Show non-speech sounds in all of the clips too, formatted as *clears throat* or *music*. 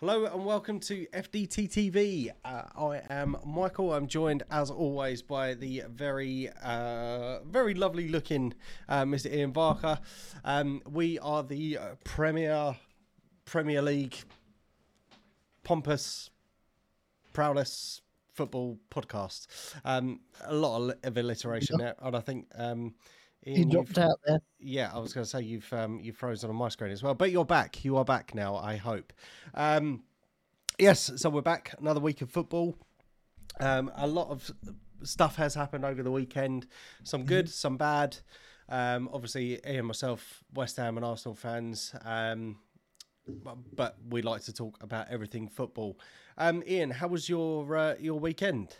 Hello and welcome to FDT TV. Uh, I am Michael. I'm joined, as always, by the very, uh, very lovely looking uh, Mr. Ian Barker. Um, we are the uh, Premier Premier League pompous, proudest football podcast. Um, a lot of alliteration *laughs* there, and I think um, you dropped out there. Yeah, I was going to say you've um, you've frozen on my screen as well, but you're back. You are back now. I hope. Um, yes, so we're back. Another week of football. Um, a lot of stuff has happened over the weekend. Some good, mm-hmm. some bad. Um, obviously, Ian, myself, West Ham, and Arsenal fans. Um, but we like to talk about everything football. Um, Ian, how was your uh, your weekend?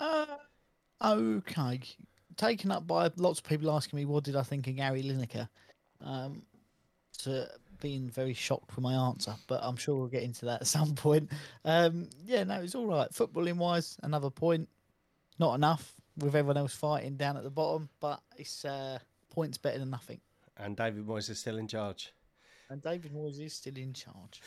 Uh, okay taken up by lots of people asking me what did I think of Gary Lineker. Um, to being very shocked with my answer, but I'm sure we'll get into that at some point. Um, yeah, no, it's all right. Footballing wise, another point, not enough with everyone else fighting down at the bottom, but it's uh, points better than nothing. And David Moyes is still in charge. And David Moyes is still in charge.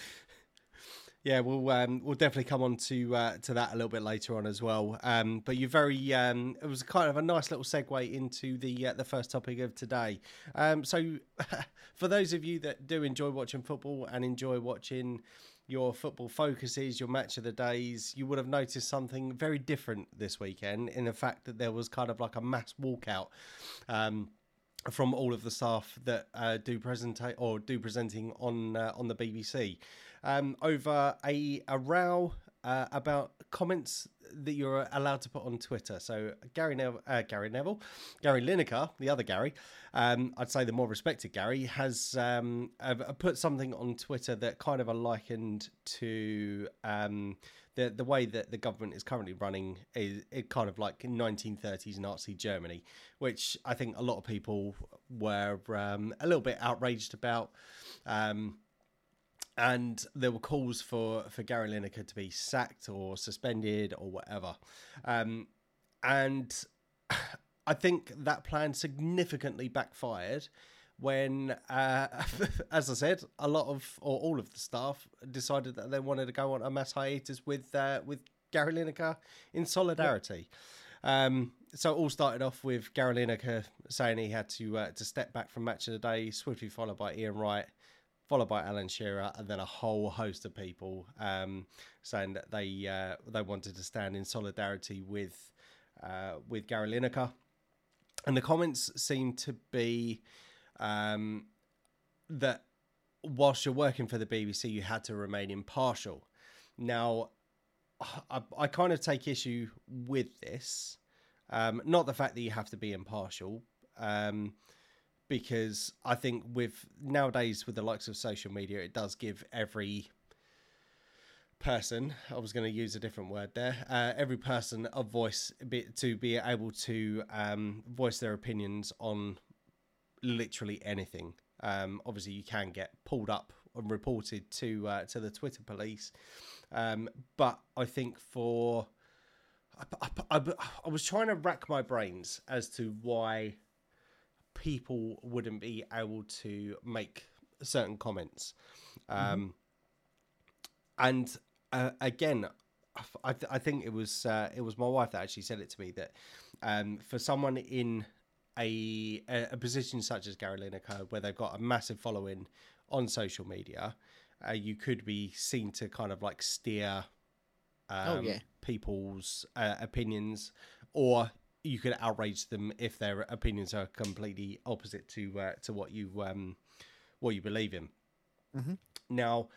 Yeah, we'll um, we'll definitely come on to uh, to that a little bit later on as well. Um, but you very um, it was kind of a nice little segue into the uh, the first topic of today. Um, so, *laughs* for those of you that do enjoy watching football and enjoy watching your football focuses, your match of the days, you would have noticed something very different this weekend in the fact that there was kind of like a mass walkout. Um, from all of the staff that uh, do presentate or do presenting on uh, on the BBC um, over a, a row uh, about comments that you're allowed to put on Twitter. So Gary Neville, uh, Gary Neville, Gary Lineker, the other Gary, um, I'd say the more respected Gary, has um, put something on Twitter that kind of likened to um, the the way that the government is currently running is it kind of like 1930s Nazi Germany, which I think a lot of people were um, a little bit outraged about. Um, and there were calls for for Gary Lineker to be sacked or suspended or whatever. Um, and *sighs* I think that plan significantly backfired when, uh, *laughs* as I said, a lot of or all of the staff decided that they wanted to go on a mass hiatus with uh, with Gary Lineker in solidarity. Um, so it all started off with Gary Lineker saying he had to uh, to step back from match of the day, swiftly followed by Ian Wright followed by Alan Shearer, and then a whole host of people um, saying that they uh, they wanted to stand in solidarity with uh, with Gary Lineker. And the comments seem to be um, that whilst you're working for the BBC, you had to remain impartial. Now, I, I kind of take issue with this. Um, not the fact that you have to be impartial. Um, because I think with nowadays with the likes of social media, it does give every person i was going to use a different word there uh, every person a voice to be able to um, voice their opinions on literally anything. Um, obviously you can get pulled up and reported to uh, to the twitter police. Um, but i think for I, I, I, I was trying to rack my brains as to why people wouldn't be able to make certain comments. Mm-hmm. Um, and uh, again, I, th- I, think it was uh, it was my wife that actually said it to me that um, for someone in a, a position such as Gary Lineker, where they've got a massive following on social media, uh, you could be seen to kind of like steer oh, um, oh, yeah. people's uh, opinions, or you could outrage them if their opinions are completely opposite to uh, to what you um, what you believe in. Mm-hmm. Now,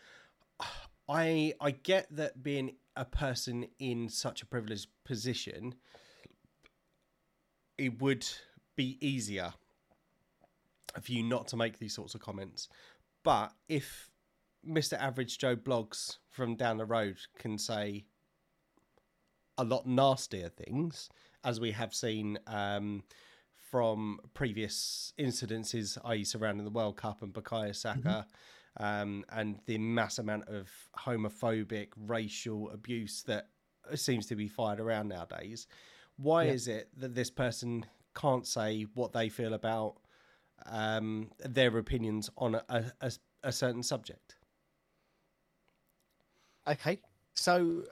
I I get that being a person in such a privileged position, it would be easier for you not to make these sorts of comments. But if Mr. Average Joe blogs from down the road can say a lot nastier things, as we have seen um, from previous incidences, i.e., surrounding the World Cup and Bukayo Saka. Mm-hmm. Um, and the mass amount of homophobic, racial abuse that seems to be fired around nowadays. Why yeah. is it that this person can't say what they feel about um, their opinions on a, a, a certain subject? Okay, so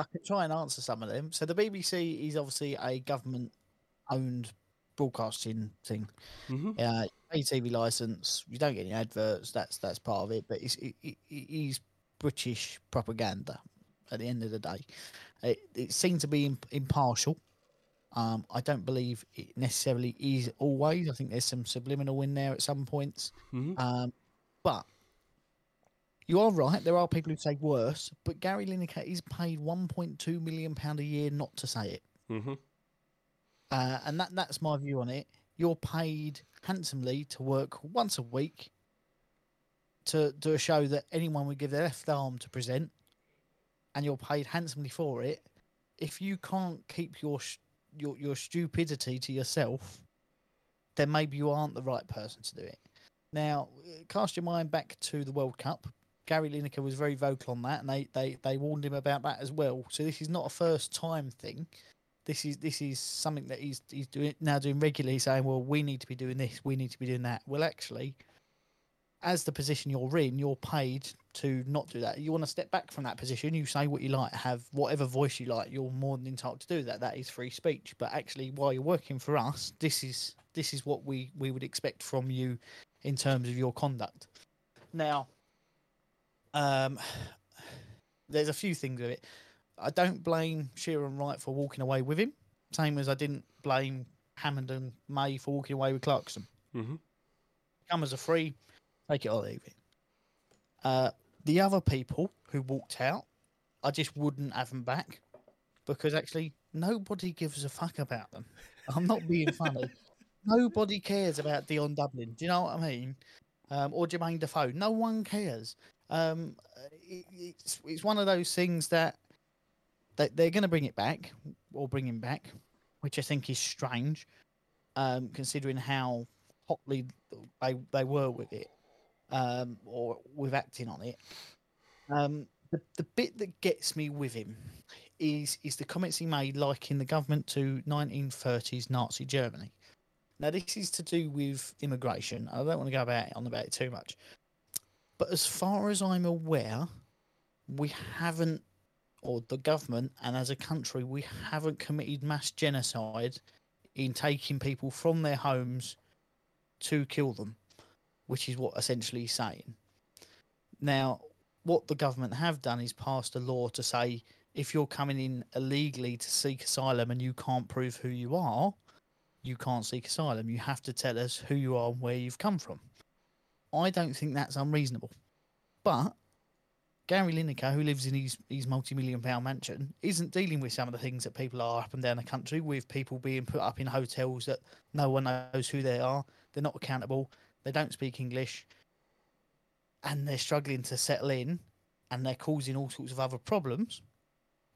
I can try and answer some of them. So the BBC is obviously a government-owned broadcasting thing. hmm Uh, pay TV license. You don't get any adverts. That's that's part of it. But it's it, it, it is British propaganda. At the end of the day, it, it seems to be impartial. Um, I don't believe it necessarily is always. I think there's some subliminal in there at some points. hmm Um, but you are right. There are people who say worse. But Gary Lineker is paid 1.2 million pound a year not to say it, hmm uh, and that that's my view on it. You're paid handsomely to work once a week to do a show that anyone would give their left arm to present, and you're paid handsomely for it. If you can't keep your sh- your your stupidity to yourself, then maybe you aren't the right person to do it. Now, cast your mind back to the World Cup. Gary Lineker was very vocal on that, and they, they, they warned him about that as well. So this is not a first time thing. This is this is something that he's he's doing now doing regularly, saying, "Well, we need to be doing this, we need to be doing that." Well, actually, as the position you're in, you're paid to not do that. You want to step back from that position. You say what you like, have whatever voice you like. You're more than entitled to do that. That is free speech. But actually, while you're working for us, this is this is what we we would expect from you in terms of your conduct. Now, um, *sighs* there's a few things with it. I don't blame Shearer and Wright for walking away with him, same as I didn't blame Hammond and May for walking away with Clarkson. hmm Come as a free, take it or leave it. Uh, the other people who walked out, I just wouldn't have them back because actually nobody gives a fuck about them. *laughs* I'm not being funny. Nobody cares about Dion Dublin. Do you know what I mean? Um, or Jermaine Defoe. No one cares. Um, it, it's it's one of those things that they, they're going to bring it back or bring him back, which I think is strange, um, considering how hotly they they were with it, um, or with acting on it. Um, the the bit that gets me with him is is the comments he made liking the government to 1930s Nazi Germany. Now this is to do with immigration. I don't want to go about on about it too much, but as far as I'm aware, we haven't, or the government and as a country, we haven't committed mass genocide in taking people from their homes to kill them, which is what essentially he's saying. Now, what the government have done is passed a law to say if you're coming in illegally to seek asylum and you can't prove who you are, you can't seek asylum. You have to tell us who you are and where you've come from. I don't think that's unreasonable. But Gary Lineker, who lives in his, his multi million pound mansion, isn't dealing with some of the things that people are up and down the country, with people being put up in hotels that no one knows who they are. They're not accountable. They don't speak English. And they're struggling to settle in and they're causing all sorts of other problems.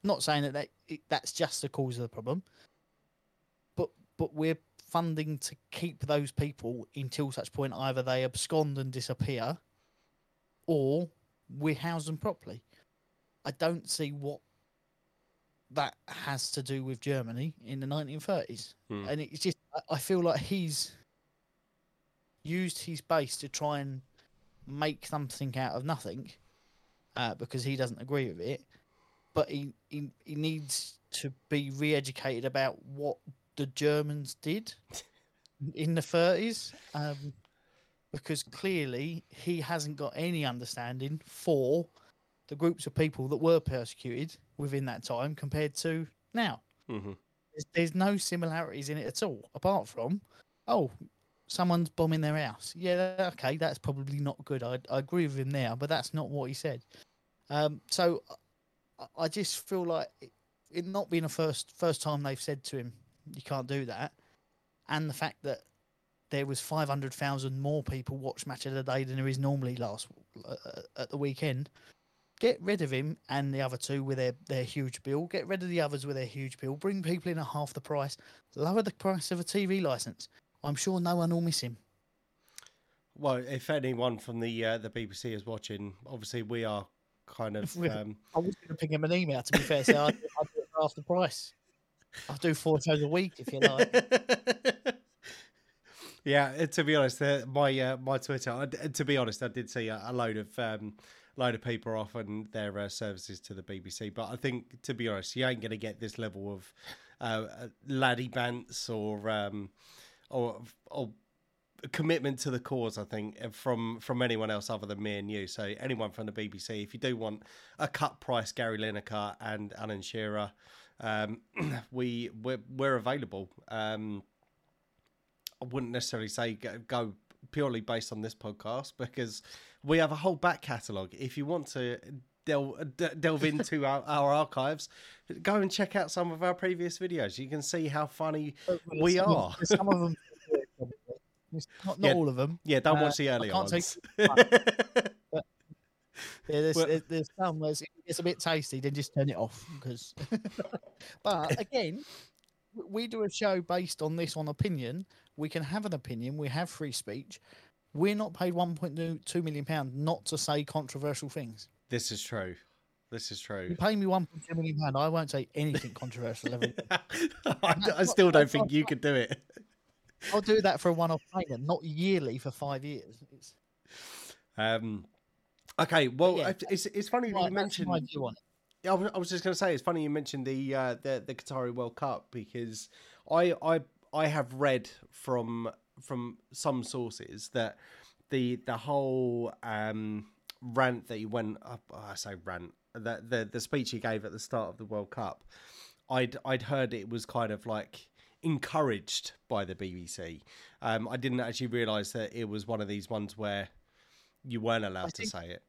Not saying that they, that's just the cause of the problem, but but we're funding to keep those people until such point either they abscond and disappear, or we house them properly. I don't see what that has to do with Germany in the 1930s, Hmm. and it's just I- feel like he's used his base to try and make something out of nothing uh, because he doesn't agree with it. But he, he he needs to be re-educated about what the Germans did in the 30s, um, because clearly he hasn't got any understanding for the groups of people that were persecuted within that time compared to now. hmm There's, there's no similarities in it at all, apart from, oh, someone's bombing their house. Yeah, okay, that's probably not good. I, I agree with him there, but that's not what he said. Um, so I, I just feel like it, it not being the first first time they've said to him, you can't do that, and the fact that there was 500,000 more people watch Match of the Day than there is normally last uh, at the weekend. Get rid of him and the other two with their, their huge bill. Get rid of the others with their huge bill. Bring people in at half the price. Lower the price of a TV license. I'm sure no one will miss him. Well, if anyone from the uh, the BBC is watching, obviously we are kind of. *laughs* Um, I was going to ping him an email, to be fair, so I'll do it half the price. I'll do four shows a week if you like. *laughs* Yeah, uh, to be honest, uh, my uh, my Twitter. To be honest, I did see a, a load of um, load of people offering their uh, services to the BBC, but I think to be honest, you ain't going to get this level of uh, laddie bants or um, or or commitment to the cause. I think from from anyone else other than me and you. So anyone from the BBC, if you do want a cut price, Gary Lineker and Alan Shearer, um, *clears throat* we we're, we're available. Um, I wouldn't necessarily say go, go purely based on this podcast because we have a whole back catalogue. If you want to delve, delve *laughs* into our, our archives, go and check out some of our previous videos. You can see how funny we some are. Of, some of them, *laughs* not, not Yeah. all of them. Yeah, don't Uh, watch the I early ones. *laughs* Yeah, there's, Well- there's, some where it's, a bit tasty, then just turn it off. Because, *laughs* but *laughs* again, we do a show based on this on opinion. We can have an opinion. We have free speech. We're not paid 1.2 million pound not to say controversial things. this is true. This is You true. pay me 1.2 million pound, I won't say anything controversial ever. *laughs* I, I still don't think you could do it. I'll do that for a one-off payment, not yearly for five years. It's, Um, okay, well, yeah, it's it's funny right, you mentioned. my view on it. I was, just going to say it's funny you mentioned the uh, the the Qatari World Cup because I I I have read from from some sources that the the whole um, rant that he went up I say rant that the the speech he gave at the start of the World Cup I'd I'd heard it was kind of like encouraged by the BBC. Um, I didn't actually realise that it was one of these ones where you weren't allowed to think- say it.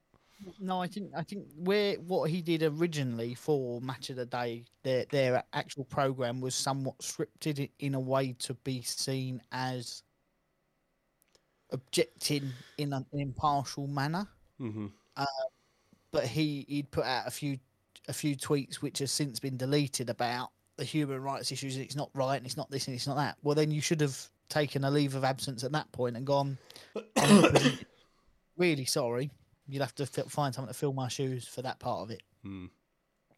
No, I think I think where what he did originally for Match of the Day, their their actual program was somewhat scripted in a way to be seen as objecting in an impartial manner. hmm But he he'd put out a few a few tweets which has since been deleted about the human rights issues. It's not right, and it's not this, and it's not that. Well, then you should have taken a leave of absence at that point and gone. *coughs* "I'm really sorry. You'd have to fi- find someone to fill my shoes for that part of it. Hmm.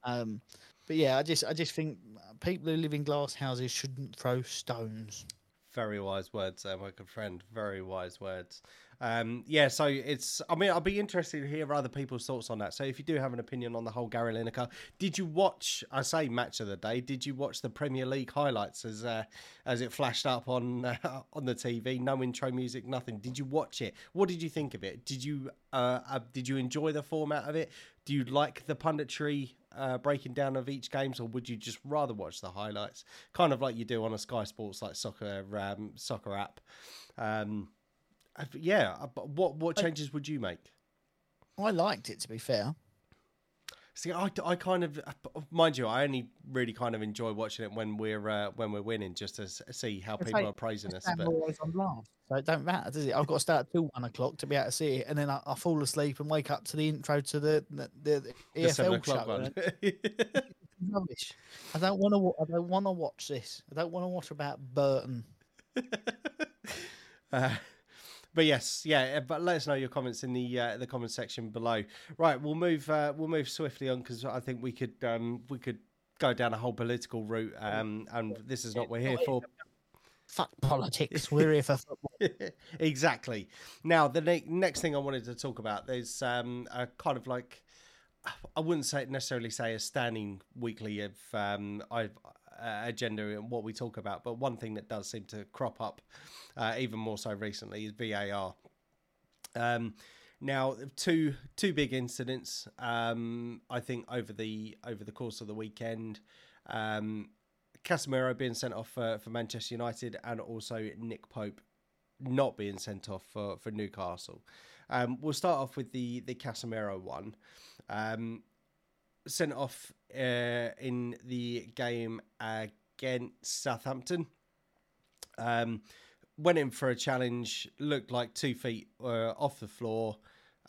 Um, but yeah, I just I just think people who live in glass houses shouldn't throw stones. Very wise words, there, my good friend. Very wise words. Um, yeah, so it's. I mean, I'll be interested to hear other people's thoughts on that. So, if you do have an opinion on the whole Gary Lineker, did you watch? I say match of the day. Did you watch the Premier League highlights as uh, as it flashed up on uh, *laughs* on the TV? No intro music, nothing. Did you watch it? What did you think of it? Did you uh, uh, did you enjoy the format of it? Do you like the punditry uh, breaking down of each games, or would you just rather watch the highlights, kind of like you do on a Sky Sports like soccer um, soccer app? Um, yeah, uh, but what what changes would you make? I liked it to be fair. See, I, I kind of mind you, I only really kind of enjoy watching it when we're uh, when we're winning, just to see how It's people like- are praising us. But always on last, so it don't matter, does it? I've got to start till one o'clock to be able to see it, and then I, I fall asleep and wake up to the intro to the the, the, the EFL o'clock show. *laughs* Rubbish. I don't want to. I don't want to watch this. I don't want to watch about Burton. *laughs* Uh, but yes, yeah. uh, But let us know your comments in the uh, the comment section below. Right, we'll move uh, we'll move swiftly on because I think we could um, we could go down a whole political route, um, and this is not what we're here for. Fuck politics. We're here for football. *laughs* exactly. Now, the ne- next thing I wanted to talk about there's um, a kind of like I wouldn't say necessarily say a standing weekly of um, I, uh, agenda and what we talk about, but one thing that does seem to crop up uh, even more so recently is VAR. Um, now, two two big incidents. Um, I think over the over the course of the weekend. Um, Casemiro being sent off for, for Manchester United, and also Nick Pope not being sent off for, for Newcastle. Um, we'll start off with the the Casemiro one. Um, sent off uh, in the game against Southampton. Um, went in for a challenge, looked like two feet uh, off the floor,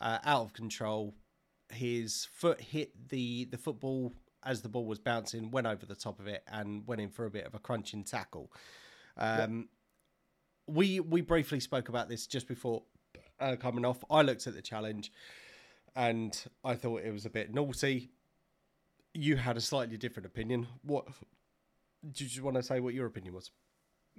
uh, out of control. His foot hit the, the football as the ball was bouncing, went over the top of it, and went in for a bit of a crunching tackle. Um, We we briefly spoke about this just before uh, coming off. I looked at the challenge, and I thought it was a bit naughty. You had a slightly different opinion. What did you want to say? What your opinion was?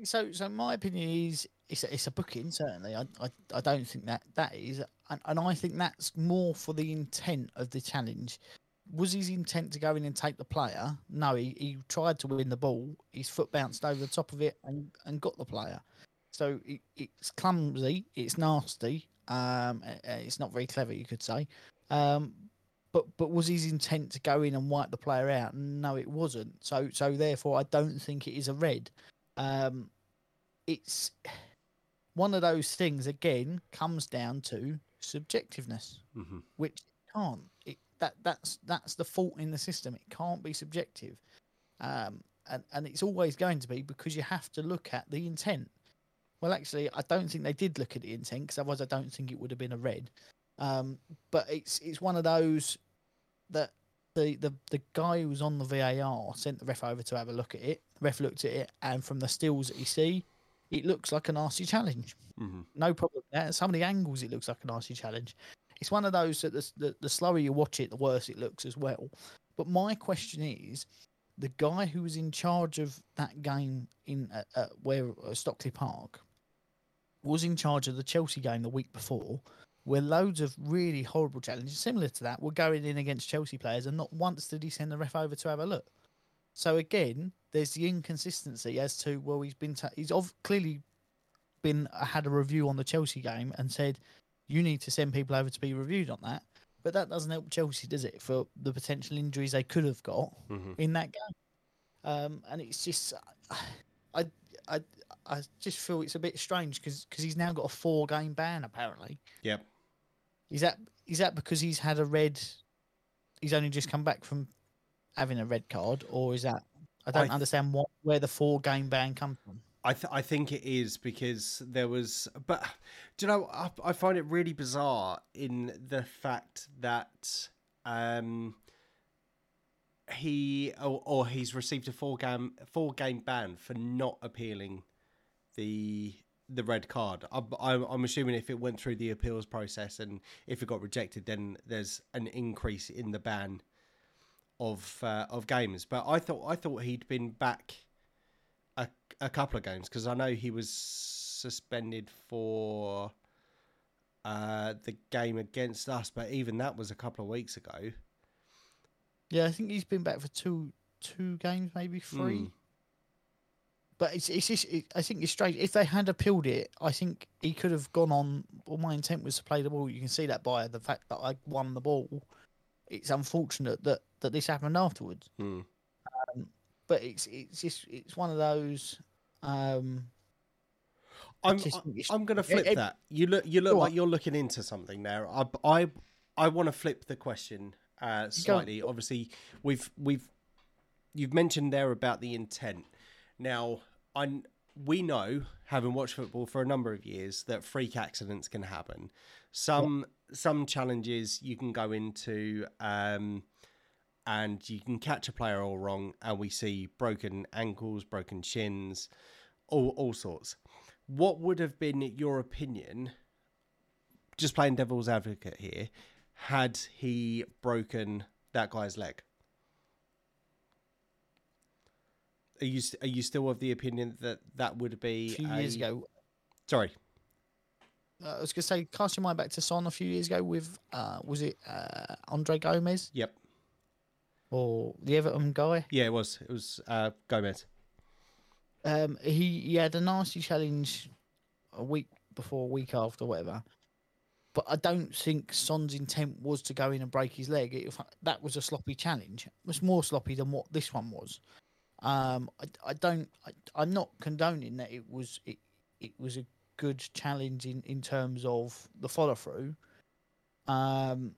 so so my opinion is it's a, it's a booking certainly. I, I I don't think that that is, and, and I think that's more for the intent of the challenge. Was his intent to go in and take the player? No, he, he tried to win the ball. His foot bounced over the top of it and, and got the player. So it, it's clumsy, it's nasty, um, it's not very clever, you could say. Um, but but was his intent to go in and wipe the player out? No, it wasn't. So so therefore, I don't think it is a red. Um, it's one of those things again comes down to subjectiveness, Mm-hmm. which can't. It, that that's that's the fault in the system. It can't be subjective, um, and and it's always going to be because you have to look at the intent. Well, actually, I don't think they did look at the intent because otherwise, I don't think it would have been a red. Um, but it's it's one of those that the, the the guy who was on the VAR sent the ref over to have a look at it. The ref looked at it, and from the stills that you see, it looks like a nasty challenge. Mm-hmm. No problem. That some of the angles, it looks like a nasty challenge. It's one of those that the, the the slower you watch it, the worse it looks as well. But my question is, the guy who was in charge of that game in uh, uh, where uh, Stockley Park was in charge of the Chelsea game the week before, where loads of really horrible challenges similar to that were going in against Chelsea players, and not once did he send the ref over to have a look. So again, there's the inconsistency as to well, he's been ta- he's ov- clearly been uh, had a review on the Chelsea game and said you need to send people over to be reviewed on that. But that doesn't help Chelsea, does it? For the potential injuries they could have got Mm-hmm. in that game. Um, and it's just, *sighs* I, I, I just feel it's a bit strange because he's now got a four game ban apparently. Yep. Is that is that because he's had a red? He's only just come back from having a red card, or is that? I don't th- understand what where the four game ban comes from. I th- I think it is because there was, but do you know? I, I find it really bizarre in the fact that um he or, or he's received a four game four game ban for not appealing the the red card. I'm, I'm I'm assuming if it went through the appeals process and if it got rejected, then there's an increase in the ban of uh, of games. But I thought I thought he'd been back a, a couple of games because I know he was suspended for uh, the game against us, but even that was a couple of weeks ago. Yeah, I think he's been back for two two games, maybe three. Mm. But it's it's just it, I think it's strange. If they had appealed it, I think he could have gone on. Well, my intent was to play the ball. You can see that by the fact that I won the ball. It's unfortunate that that this happened afterwards. Mm. But it's it's just it's one of those. Um, I'm I'm going to flip it- that. You look you look like on. you're looking into something there. I I, I want to flip the question uh, slightly. Obviously, we've we've you've mentioned there about the intent. Now, I we know, having watched football for a number of years, that freak accidents can happen. Some some challenges you can go into. Um, and you can catch a player all wrong, and we see broken ankles, broken shins, all all sorts. What would have been your opinion? Just playing devil's advocate here, had he broken that guy's leg? Are you are you still of the opinion that that would be a few a- years ago, Sorry, uh, I was going to say, cast your mind back to Son a few years ago with uh, was it uh, Andre Gomes yep, or the Everton guy? yeah, it was it was uh, Gomes. Um, he, he had a nasty challenge a week before, a week after, whatever. But I don't think Son's intent was to go in and break his leg. It, that was a sloppy challenge. It was more sloppy than what this one was. Um, I, I don't. I, I'm not condoning that it was it, it was a good challenge in, in terms of the follow through. Um,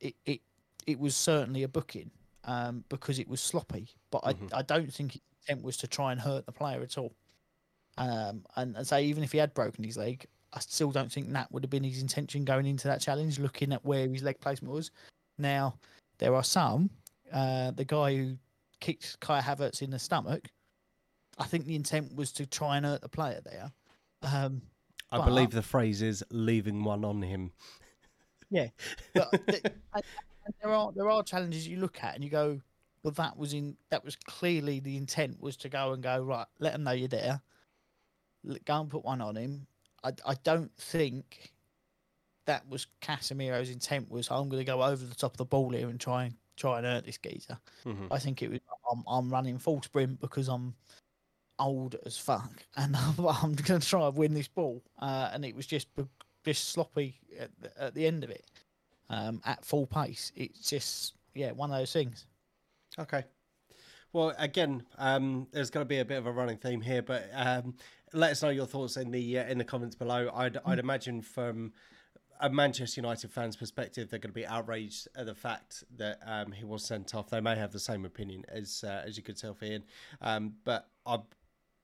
it, it it was certainly a booking um, because it was sloppy. But. I I don't think his intent was to try and hurt the player at all. Um, and, and say even if he had broken his leg, I still don't think that would have been his intention going into that challenge. Looking at where his leg placement was. Now there are some. Uh, the guy who kicked Kai Havertz in the stomach. I think the intent was to try and hurt the player there. Um, I believe the phrase is leaving one on him. *laughs* but th- and- and there are there are challenges you look at and you go, well, that was in that was clearly the intent was to go and go right, let them know you're there. go and put one on him. I, I don't think that was Casemiro's intent. Was I'm going to go over the top of the ball here and try and try and hurt this geezer. Mhm. I think it was I'm, I'm running full sprint because I'm old as fuck and *laughs* I'm, I'm going to try and win this ball. Uh, and it was just just sloppy at the, at the end of it um, at full pace. It's just yeah one of those things. Okay. Well, again, um, there's going to be a bit of a running theme here, but um, let us know your thoughts in the uh, in the comments below. I'd I'd imagine from a Manchester United fan's perspective, they're going to be outraged at the fact that um, he was sent off. They may have the same opinion as uh, as you could tell, Ian, um, but I.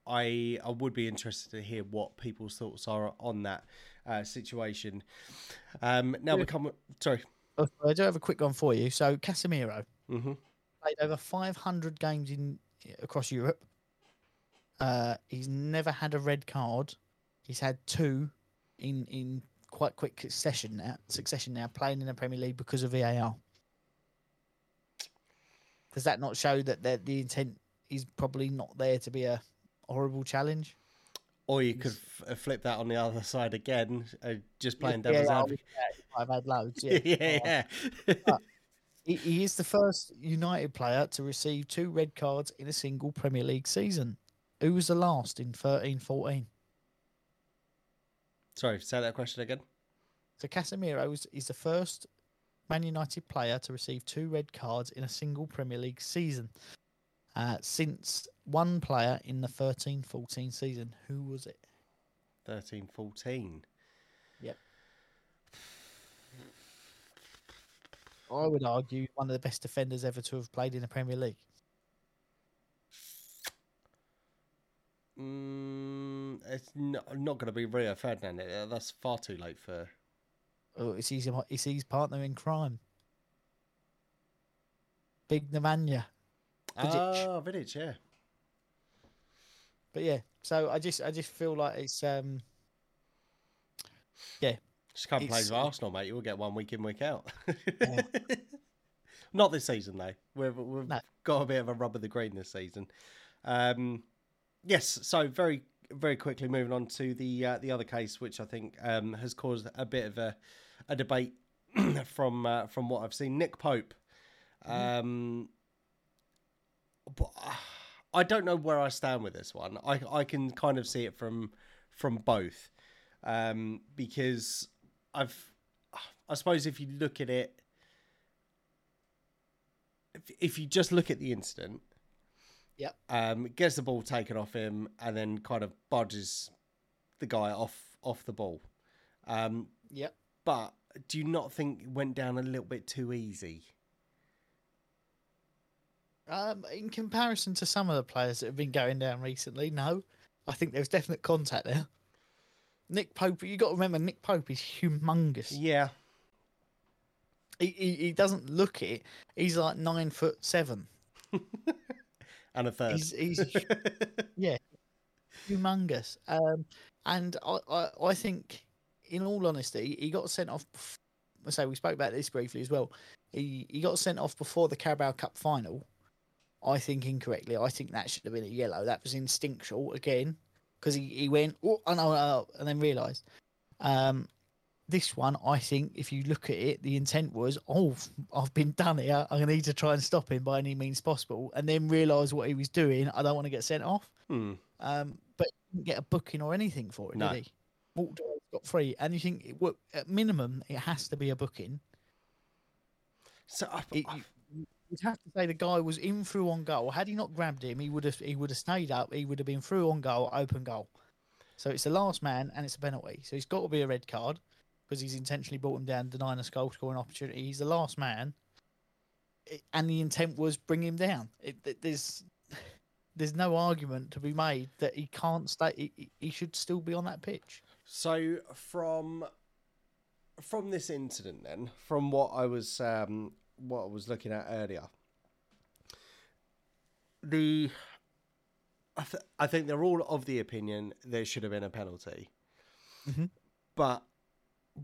I, I would be interested to hear what people's thoughts are on that uh, situation. Um, now we come. Sorry. Oh, I do have a quick one for you. So Casemiro hmm played over 500 games in across Europe. Uh, he's never had a red card. He's had two in in quite quick succession now. Succession now, playing in the Premier League because of VAR. Does that not show that the, intent is probably not there to be a horrible challenge? Or you could f- flip that on the other side again, uh, just playing Yeah, devil's yeah, advocate. I've had loads. *laughs* Yeah, yeah, yeah. He, he is the first United player to receive two red cards in a single Premier League season. Who was the last in 13 14? Sorry, say that question again. So Casemiro is, the first Man United player to receive two red cards in a single Premier League season uh, since one player in the 13 14 season. Who was it? 13, 14. Yep. I would argue one of the best defenders ever to have played in the Premier League. Mm, it's not, not going to be Rio Ferdinand. Uh, That's far too late for. Oh, it's his, it's his partner in crime. Big Nemanja. Vidic. Ah, Vidic, yeah. But yeah, so I just I just feel like it's um yeah. Just can't play with Arsenal, mate. You'll get one week in, week out. Yeah. *laughs* Not this season, though. We've, we've No. got a bit of a rub of the green this season. Um, yes, so very very quickly moving on to the uh, the other case, which I think um, has caused a bit of a, a debate *clears throat* from uh, from what I've seen. Nick Pope. Um, but, uh, I don't know where I stand with this one. I I can kind of see it from from both, um, because I've I suppose if you look at it, if, if you just look at the incident, Yep. um, gets the ball taken off him and then kind of budges the guy off off the ball. Um, Yep. but do you not think it went down a little bit too easy? Um, in comparison to some of the players that have been going down recently, no. I think there was definite contact there. Nick Pope, you got to remember, Nick Pope is humongous. Yeah, He, he he doesn't look it. He's like nine foot seven. *laughs* and a third. He's he's *laughs* yeah, humongous. Um, and I, I I think, in all honesty, he got sent off. I say we spoke about this briefly as well. He he got sent off before the Carabao Cup final. I think incorrectly. I think that should have been a yellow. That was instinctual again because he, he went oh I know uh," and then realised. Um, this one, I think, if you look at it, the intent was, oh, I've been done here. I need to try and stop him by any means possible, and then realise what he was doing. I don't want to get sent off. Hmm. Um, but he didn't get a booking or anything for it, No. did he? Walked away, got free, and you think it, would- at minimum it has to be a booking. So I, It, I- you- you'd have to say the guy was in through on goal. Had he not grabbed him, he would have he would have stayed up. He would have been through on goal, open goal. So it's the last man, and it's a penalty. So he's got to be a red card because he's intentionally brought him down, denying a goal scoring opportunity. He's the last man, it, and the intent was bring him down. It, it- there's there's no argument to be made that he can't stay. He, he- should still be on that pitch. So from from this incident, then, from what I was um, what I was looking at earlier, the I, th- I think they're all of the opinion there should have been a penalty, Mhm. but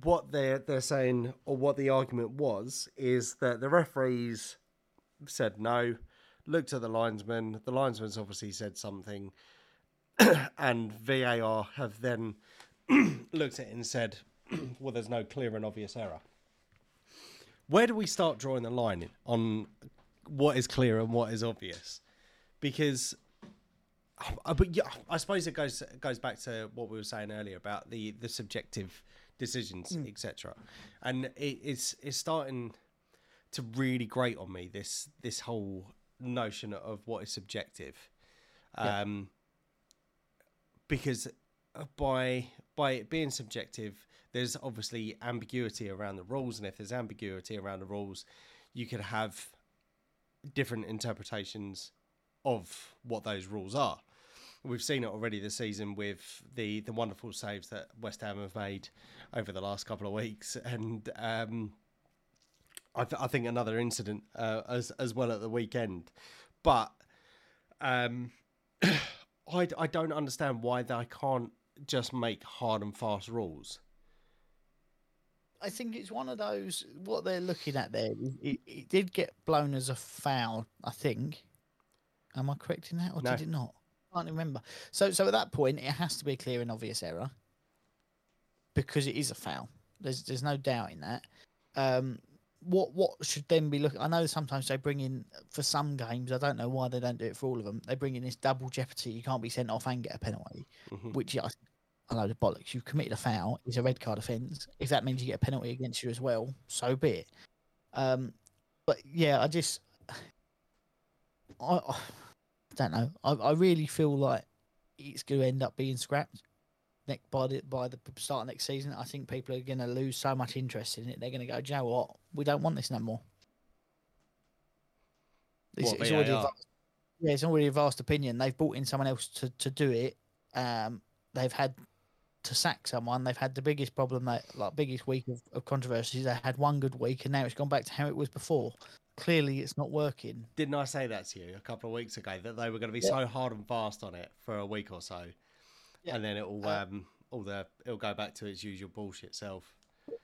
what they're they're saying or what the argument was is that the referees said no, looked at the linesman. The linesman's obviously said something, *clears throat* and VAR have then *clears throat* looked at it and said, *clears throat* well, there's no clear and obvious error. Where do we start drawing the line on what is clear and what is obvious? Because, uh, but yeah, I suppose it goes goes back to what we were saying earlier about the the subjective decisions, etc. And it, it's it's starting to really grate on me this this whole notion of what is subjective, um, because by by it being subjective, there's obviously ambiguity around the rules, and if there's ambiguity around the rules, you could have different interpretations of what those rules are. We've seen it already this season with the the wonderful saves that West Ham have made over the last couple of weeks, and um, I, th- I think another incident uh, as as well at the weekend. But um, *clears throat* I I don't understand why they can't just make hard and fast rules. I think it's one of those. What they're looking at there, it, it did get blown as a foul. I think. Am I correct in that, or No. did it not? I can't remember. So, so at that point, it has to be a clear and obvious error because it is a foul. There's, there's no doubt in that. Um, what, what should then be looking? I know sometimes they bring in for some games. I don't know why they don't do it for all of them. They bring in this double jeopardy. You can't be sent off and get a penalty, Mhm. which I a load of bollocks. You've committed a foul. It's a red card offence. If that means you get a penalty against you as well, so be it. Um, but yeah, I just, *sighs* I, I don't know. I, I really feel like it's going to end up being scrapped next by the by the start of next season. I think people are going to lose so much interest in it. They're going to go, "Do you know what? We don't want this no more." It's, What, it's already a vast, yeah, it's already a vast opinion. They've brought in someone else to, to do it. Um, they've had to sack someone. They've had the biggest problem, that like biggest week of, of controversies. They had one good week, and now it's gone back to how it was before. Clearly, it's not working. Didn't I say that to you a couple of weeks ago that they were going to be Yeah. so hard and fast on it for a week or so, Yeah. and then it'll Uh, um all the it'll go back to its usual bullshit self.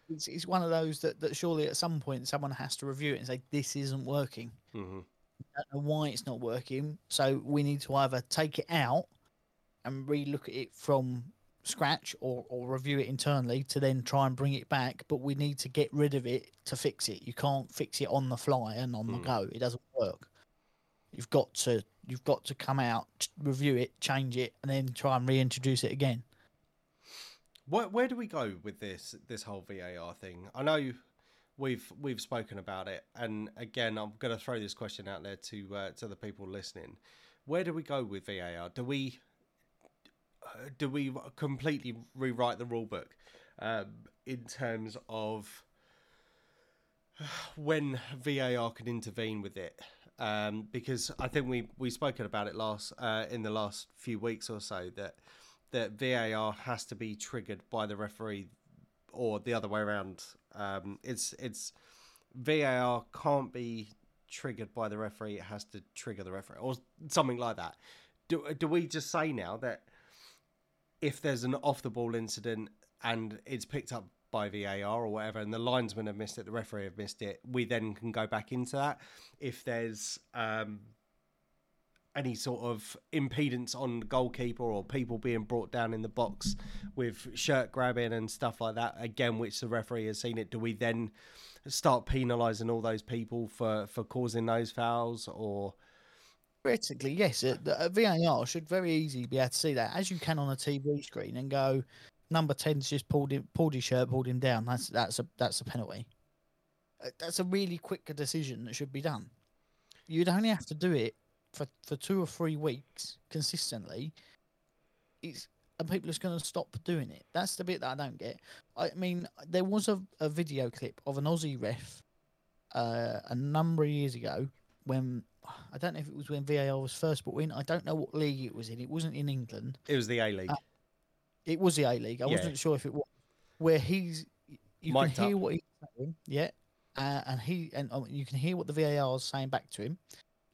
It's, it's one of those that, that surely at some point someone has to review it and say this isn't working. hmm I don't know why it's not working. So we need to either take it out and re-look at it from scratch or, or review it internally to then try and bring it back. But we need to get rid of it to fix it. You can't fix it on the fly and on the Mm. go. It doesn't work. You've got to you've got to come out, review it, change it, and then try and reintroduce it again. Where where do we go with this this whole VAR thing? I know we've we've spoken about it, and again, I'm going to throw this question out there to uh, to the people listening. Where do we go with VAR? Do we do we completely rewrite the rule book um, in terms of *sighs* when VAR can intervene with it? Um, because I think we we spoken about it last uh, in the last few weeks or so that that VAR has to be triggered by the referee or the other way around. Um, it's it's VAR can't be triggered by the referee; it has to trigger the referee or something like that. Do do we just say now that if there's an off the ball incident and it's picked up by VAR or whatever, and the linesman have missed it, the referee have missed it, we then can go back into that. If there's um, any sort of impedance on the goalkeeper or people being brought down in the box with shirt grabbing and stuff like that, again, which the referee has seen it, do we then start penalising all those people for, for causing those fouls or Theoretically, yes, a, a VAR should very easily be able to see that, as you can on a TV screen, and go, number 10's just pulled him, pulled his shirt, pulled him down. That's that's a that's a penalty. Uh, That's a really quick decision that should be done. You'd only have to do it for, for two or three weeks consistently. It's and people are just going to stop doing it. That's the bit that I don't get. I mean, there was a, a video clip of an Aussie ref uh, a number of years ago when I don't know if it was when VAR was first brought in. I don't know what league it was in. It wasn't in England. it was the A League? Uh, It was the A League. I Yeah. wasn't sure if it was where he's. You Mic'd can hear up. what he's saying, yeah, uh, and he and um, you can hear what the VAR is saying back to him,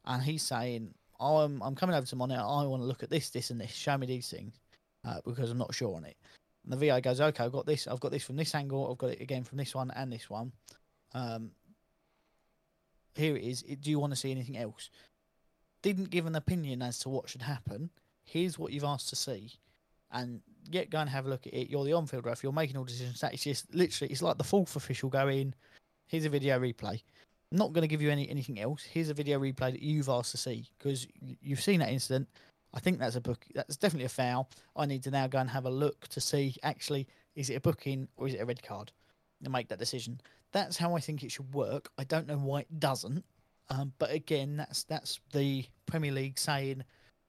and he's saying, "I'm I'm coming over to monitor. I want to look at this, this, and this. Show me these things, uh, because I'm not sure on it." And the VAR goes, "Okay, I've got this. I've got this from this angle. I've got it again from this one and this one. Um, here it is. Do you want to see anything else?" Didn't give an opinion as to what should happen Here's what you've asked to see, and yet go and have a look at it. You're the on-field ref. You're making all decisions. That is just literally, it's like the fourth official going. Here's a video replay. I'm not going to give you any anything else. Here's a video replay that you've asked to see because you've seen that incident. I think that's a book. That's definitely a foul. I need to now go and have a look to see actually is it a booking or is it a red card, make that decision. That's how I think it should work. I don't know why it doesn't, um, but again, that's that's the Premier League saying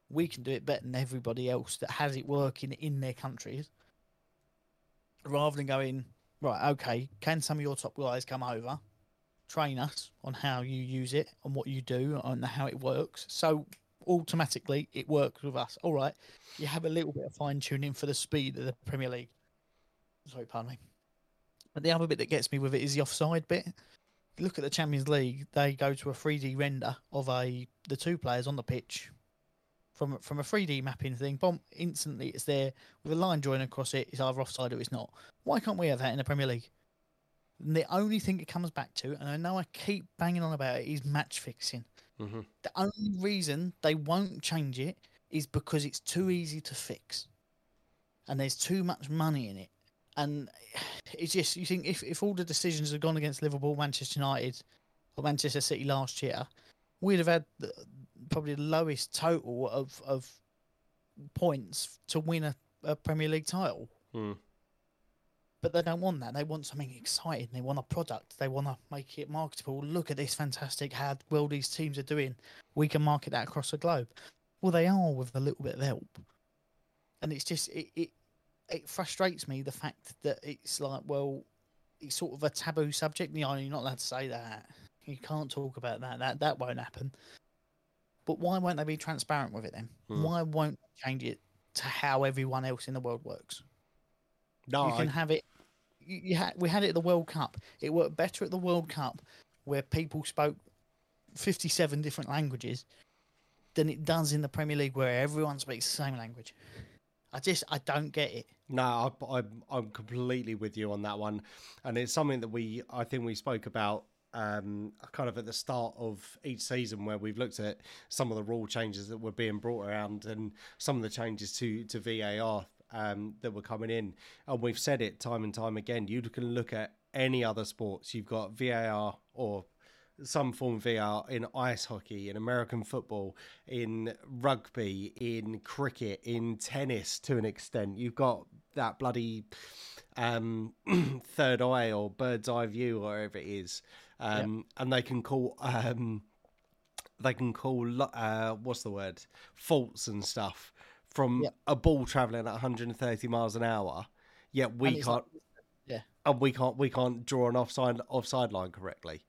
we can do it better than everybody else that has it working in their countries. Rather than going right, okay, can some of your top guys come over, train us on how you use it, on what you do, on how it works, so automatically it works with us. All right, you have a little bit of fine tuning for the speed of the Premier League. Sorry, pardon me. But the other bit that gets me with it is the offside bit. Look at the Champions League; they go to a 3D render of a the two players on the pitch from from a 3D mapping thing. Bomb instantly, it's there with a line drawing across it. It's either offside or it's not. Why can't we have that in the Premier League? And the only thing it comes back to, and I know I keep banging on about it, is match fixing. Mm-hmm. The only reason they won't change it is because it's too easy to fix, and there's too much money in it. And it's just you think if, if all the decisions had gone against Liverpool, Manchester United, or Manchester City last year, we'd have had the, probably the lowest total of of points to win a, a Premier League title. Mm. But they don't want that. They want something exciting. They want a product. They want to make it marketable. Look at this fantastic how well these teams are doing. We can market that across the globe. Well, they are with a little bit of help. And it's just it it, it frustrates me the fact that it's like well, it's sort of a taboo subject. You know, you're not allowed to say that. You can't talk about that. That that won't happen. But why won't they be transparent with it then? Hmm. Why won't they change it to how everyone else in the world works? No, you can I, have it. You, you had we had it at the World Cup. It worked better at the World Cup, where people spoke fifty-seven different languages, than it does in the Premier League, where everyone speaks the same language. I just I don't get it. No, I, I'm I'm completely with you on that one, and it's something that we I think we spoke about um, kind of at the start of each season where we've looked at some of the rule changes that were being brought around and some of the changes to to VAR um, that were coming in, and we've said it time and time again. You can look at any other sports. You've got VAR or some form of VAR in ice hockey, in American football, in rugby, in cricket, in tennis to an extent. You've got that bloody um, *clears throat* third eye or bird's eye view, or whatever it is, um, and they can call um, they can call uh, what's the word faults and stuff from Yep. a ball traveling at 130 miles an hour. Yet we can't, like- yeah. and we can't we can't draw an offside offside line correctly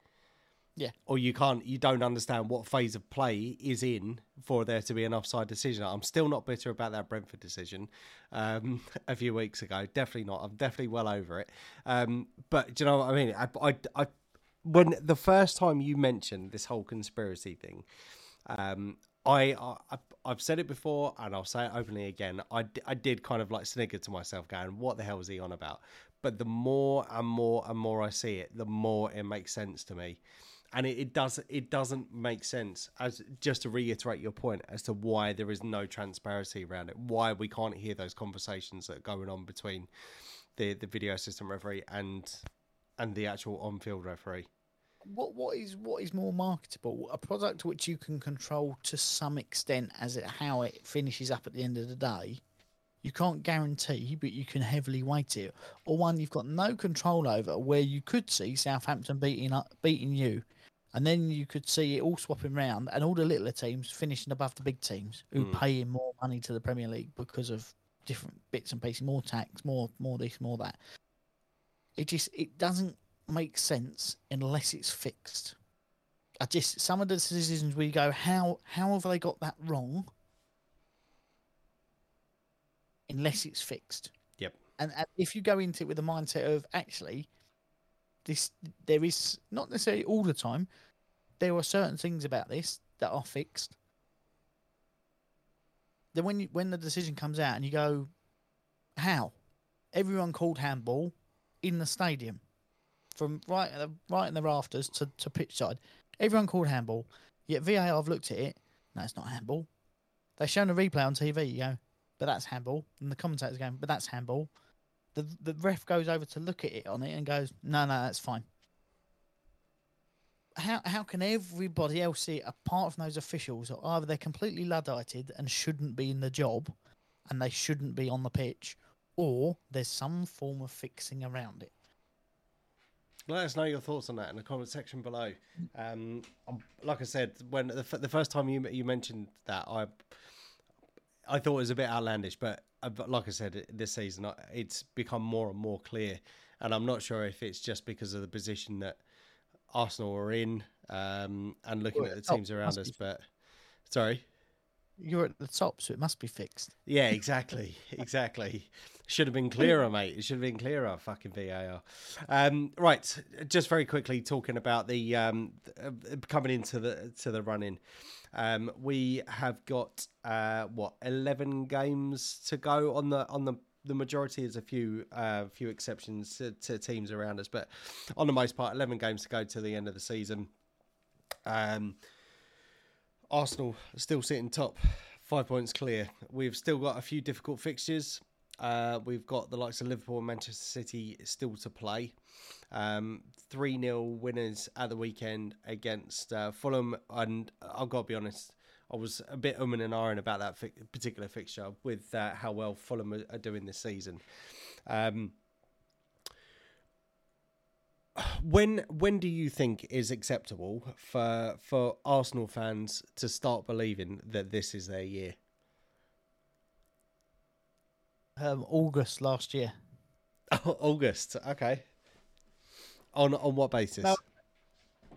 Yeah. or you can't you don't understand what phase of play is in for there to be an offside decision. I'm still not bitter about that Brentford decision um, *laughs* a few weeks ago. Definitely not. I'm definitely well over it. Um, but do you know what I mean? I, I, I, when the first time you mentioned this whole conspiracy thing, um, I, I I've said it before and I'll say it openly again. I, I did kind of like snigger to myself, going, "What the hell is he on about?" But the more and more and more I see it, the more it makes sense to me and it, it does it doesn't make sense as just to reiterate your point as to why there is no transparency around it why we can't hear those conversations that are going on between the the video system referee and and the actual on-field referee what what is what is more marketable? A product which you can control to some extent as it how it finishes up at the end of the day. You can't guarantee, but you can heavily weight it. Or one you've got no control over, where you could see Southampton beating up, beating you, and then you could see it all swapping round, and all the littler teams finishing above the big teams who Mm. pay in more money to the Premier League because of different bits and pieces, more tax, more more this, more that. It just it doesn't make sense unless it's fixed. I just some of the decisions we go, how how have they got that wrong? Unless it's fixed. Yep. And, and if you go into it with the mindset of actually, this there is not necessarily all the time, there are certain things about this that are fixed. Then when you, when the decision comes out and you go, how? Everyone called handball in the stadium, from right the, right in the rafters to to pitch side. Everyone called handball. Yet VAR have looked at it. No, it's not handball. They're showing a replay on TV. You go, but that's handball, and the commentators going, but that's handball. The the ref goes over to look at it on it and goes, no, no, that's fine. How how can everybody else see it apart from those officials? Or either they're completely luddited and shouldn't be in the job, and they shouldn't be on the pitch, or there's some form of fixing around it. Let us know your thoughts on that in the comment section below. Um, like I said, when the, f- the first time you you mentioned that, I I thought it was a bit outlandish, but, uh, but like I said, this season it's become more and more clear, and I'm not sure if it's just because of the position that Arsenal are in um, and looking at the teams around us. But sorry, You're at the top, so it must be fixed. yeah, exactly, *laughs* exactly. Should have been clearer, mate. It should have been clearer. Fucking VAR. Um, right, just very quickly talking about the um, uh, coming into the to the running. Um, we have got uh, what eleven games to go on the on the the majority. is a few uh, few exceptions to, to teams around us, but on the most part, eleven games to go to the end of the season. Um, Arsenal still sitting top, five points clear. We've still got a few difficult fixtures. Uh, we've got the likes of Liverpool and Manchester City still to play. Um, 3 0 winners at the weekend against uh, Fulham. And I've got to be honest, I was a bit umming and ahhing about that fi- particular fixture with uh, how well Fulham are, are doing this season. Um, when when do you think is acceptable for for Arsenal fans to start believing that this is their year? Um, August last year. *laughs* August, okay. On on what basis? No.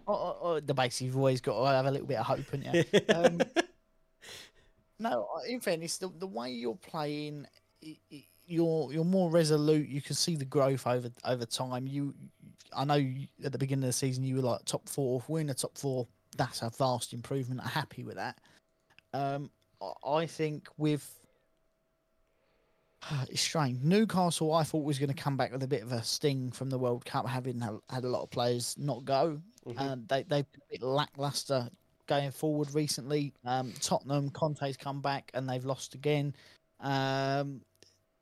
Oh, oh, oh, the basis you've always got to have a little bit of hope, haven't you? *laughs* um, no, in fairness, the, the way you're playing, you're you're more resolute. You can see the growth over over time. You, I know you, at the beginning of the season you were like top four. We're in the top four. That's a vast improvement. I'm happy with that. Um, I- think with *sighs* it's strange. Newcastle, I thought was going to come back with a bit of a sting from the World Cup, having had, a lot of players not go. Mhm. And they they've been a bit lackluster going forward recently. Um, Tottenham, Conte's come back and they've lost again. Um,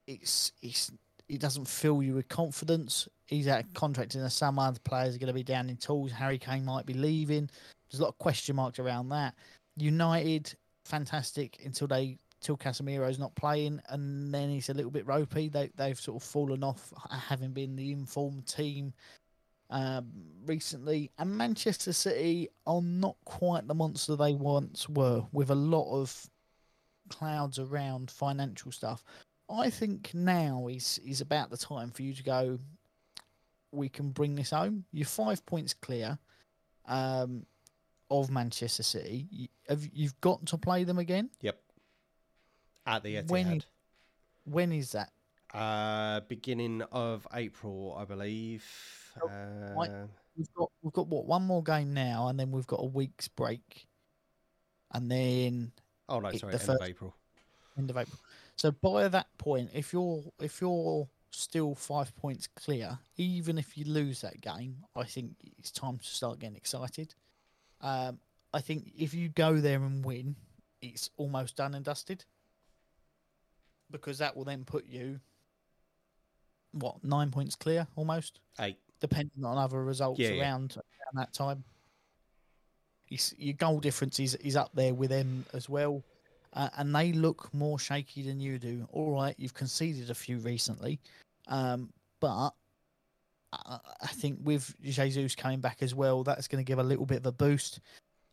it's it's it doesn't fill you with confidence. He's out of contract in the summer. The players are going to be down in tools. Harry Kane might be leaving. There's a lot of question marks around that. United, fantastic until they till Casemiro's not playing, and then he's a little bit ropey. They they've sort of fallen off, having been the informed team um, recently. And Manchester City are not quite the monster they once were, with a lot of clouds around financial stuff. I think now is is about the time for you to go. We can bring this home. You're five points clear um, of Manchester City. You, have, you've got to play them again. Yep. At the Etihad. When- When is that? Uh, beginning of April, I believe. Uh, We've got we've got what one more game now, and then we've got a week's break, and then oh no, sorry, end of April. end of April. So by that point, if you're if you're still five points clear, even if you lose that game, I think it's time to start getting excited. Um, I think if you go there and win, it's almost done and dusted. Because that will then put you what nine points clear almost, Eight. depending on other results Yeah, yeah. around around that time. Your goal difference is is up there with them as well uh, and they look more shaky than you do. All right, you've conceded a few recently, um, but I, I think with Jesus coming back as well, that's going to give a little bit of a boost.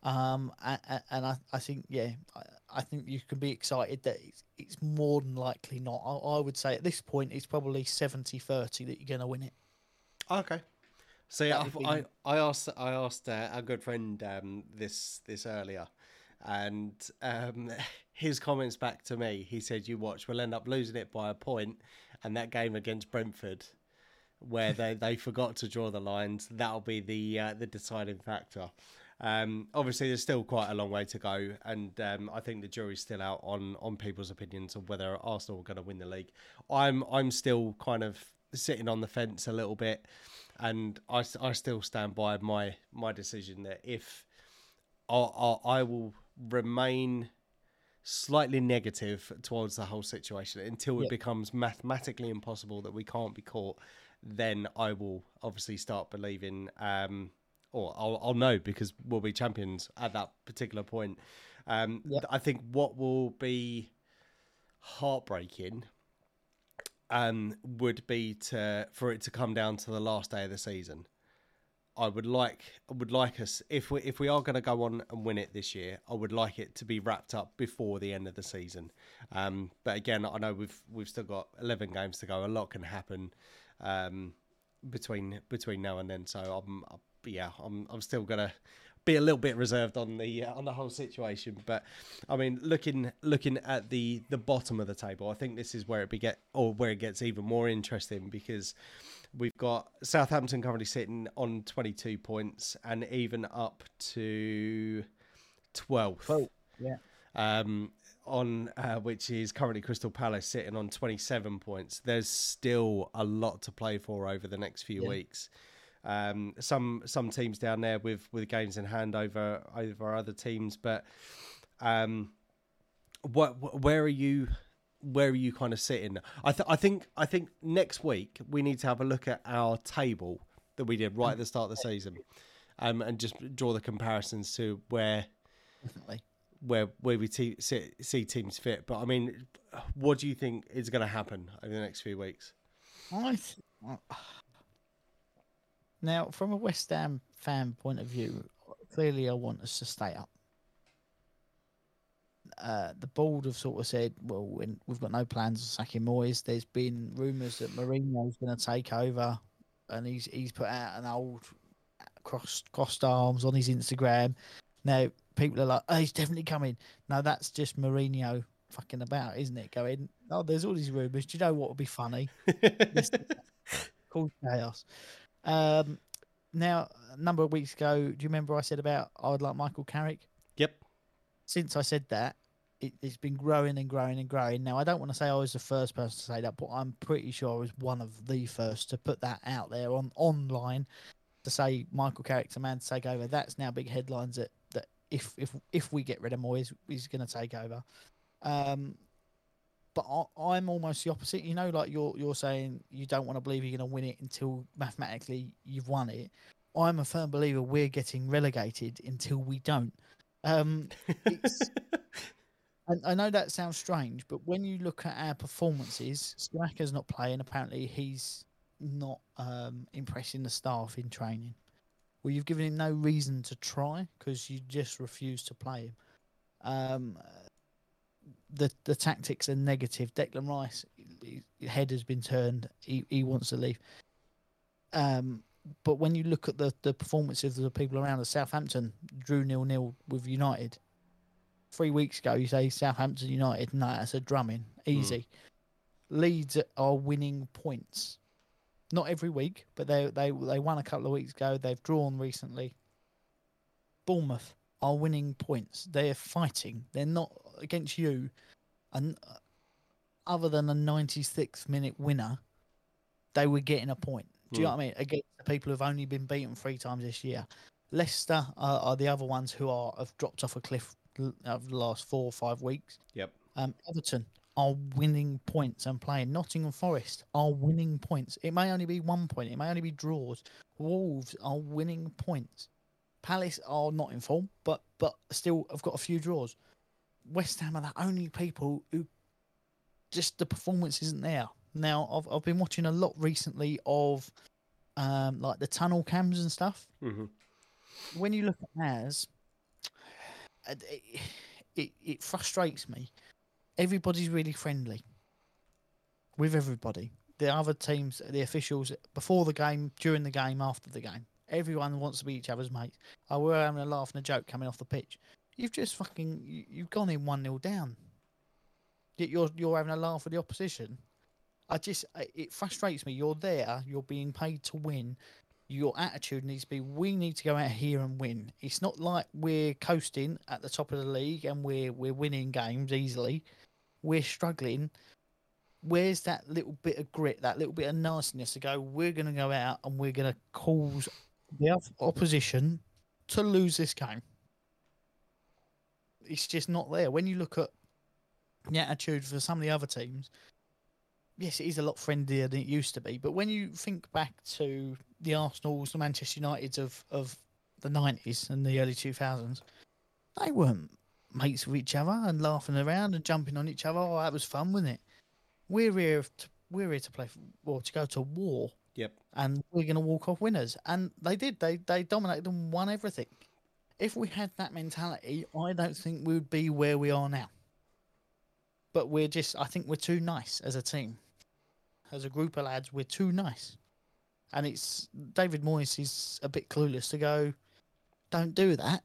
Um, a- a- and I, I think, yeah, I, I think you can be excited that it's, it's more than likely not. I, I would say at this point, it's probably 70 30 that you're going to win it. Okay. So would be- I, I asked I asked uh, our good friend um, this this earlier, and um, *laughs* his comments back to me. He said, "You watch, we'll end up losing it by a point, and that game against Brentford, where they, they forgot to draw the lines, that'll be the uh, the deciding factor." Um, obviously, there's still quite a long way to go, and um, I think the jury's still out on on people's opinions of whether Arsenal are going to win the league. I'm I'm still kind of sitting on the fence a little bit, and I, I still stand by my my decision that if I, I, I will remain slightly negative towards the whole situation until it Yep. becomes mathematically impossible that we can't be caught. Then I will obviously start believing, um, or I'll, I'll know because we'll be champions at that particular point. Um, Yep. I think what will be heartbreaking um, would be to for it to come down to the last day of the season. I would like I would like us if we if we are going to go on and win it this year, I would like it to be wrapped up before the end of the season. Um, but again, I know we've we've still got eleven games to go. A lot can happen um, between between now and then. So I'm Yeah I'm I'm still gonna be a little bit reserved on the uh, on the whole situation. But I mean, looking looking at the the bottom of the table, I think this is where it be get or where it gets even more interesting because we've got Southampton currently sitting on 22 points and even up to 12th. Well, yeah. Um, on uh, which is currently Crystal Palace sitting on 27 points. There's still a lot to play for over the next few Yeah. weeks. Um, some some teams down there with with games in hand over over other teams, but um, what where are you? Where are you kind of sitting? I th- I think I think next week we need to have a look at our table that we did right at the start of the season, um, and just draw the comparisons to where Definitely. where where we te- see, see teams fit. But I mean, what do you think is going to happen over the next few weeks? I th- now, from a West Ham fan point of view, clearly I want us to stay up. Uh, the board have sort of said, well, we've got no plans of sacking Moyes. There's been rumours that Mourinho's going to take over, and he's he's put out an old crossed crossed arms on his Instagram. Now people are like, oh, he's definitely coming. No, that's just Mourinho fucking about, isn't it? Going, oh, there's all these rumours. Do you know what would be funny? *laughs* called chaos. Um, now, a number of weeks ago, do you remember I said about I would like Michael Carrick? Yep. Since I said that, it, it's been growing and growing and growing. Now, I don't want to say I was the first person to say that, but I'm pretty sure I was one of the first to put that out there on online to say Michael Carrick's a man to take over. That's now big headlines that, that if if if we get rid of Moyes, he's going to take over. Um, but I, I'm almost the opposite. You know, like you're you're saying you don't want to believe you're going to win it until mathematically you've won it. I'm a firm believer we're getting relegated until we don't. Um, *laughs* it's, I, I know that sounds strange, but when you look at our performances, Scamacca's not playing. Apparently, he's not um, impressing the staff in training. Well, you've given him no reason to try because you just refuse to play him. Um, the the tactics are negative. Declan Rice, head has been turned. He he wants to leave. Um, but when you look at the the performances of the people around us, Southampton drew nil nil with United. Three weeks ago, you say Southampton United, no, that's a drumming, easy. Leeds are winning points, not every week, but they they they won a couple of weeks ago. They've drawn recently. Bournemouth are winning points. They're fighting. They're not against you. And uh, other than a 96th minute winner, they were getting a point. Do you know Hmm. what I mean? Against the people who've only been beaten three times this year. Leicester are, are the other ones who are have dropped off a cliff over the last four or five weeks. Yep. Um, Everton are winning points and playing. Nottingham Forest are winning points. It may only be one point. It may only be draws. Wolves are winning points. Palace are not in form, but but still have got a few draws. West Ham are the only people who just the performance isn't there. Now I've I've been watching a lot recently of um like the tunnel cams and stuff. hmm When you look at ours, it, it it frustrates me. Everybody's really friendly with everybody. The other teams, the officials, before the game, during the game, after the game. Everyone wants to be each other's mates. Oh, we're having a laugh and a joke coming off the pitch. You've just fucking you, you've gone in one 0 down. Yet you're you're having a laugh with the opposition. I just it frustrates me. You're there. You're being paid to win. Your attitude needs to be: we need to go out here and win. It's not like we're coasting at the top of the league and we're we're winning games easily. We're struggling. Where's that little bit of grit, that little bit of nastiness to go? We're going to go out and we're going to cause the opposition to lose this game. It's just not there. When you look at the attitude for some of the other teams, yes, it is a lot friendlier than it used to be. But when you think back to the Arsenals, the Manchester Uniteds of, of the 90s and the early 2000s, they weren't mates with each other and laughing around and jumping on each other. Oh, that was fun, wasn't it? We're here to, we're here to play, or to go to war. Yep. And we're going to walk off winners. And they did. They they dominated and won everything. If we had that mentality, I don't think we would be where we are now. But we're just, I think we're too nice as a team. As a group of lads, we're too nice. And it's David Moyes is a bit clueless to go, don't do that.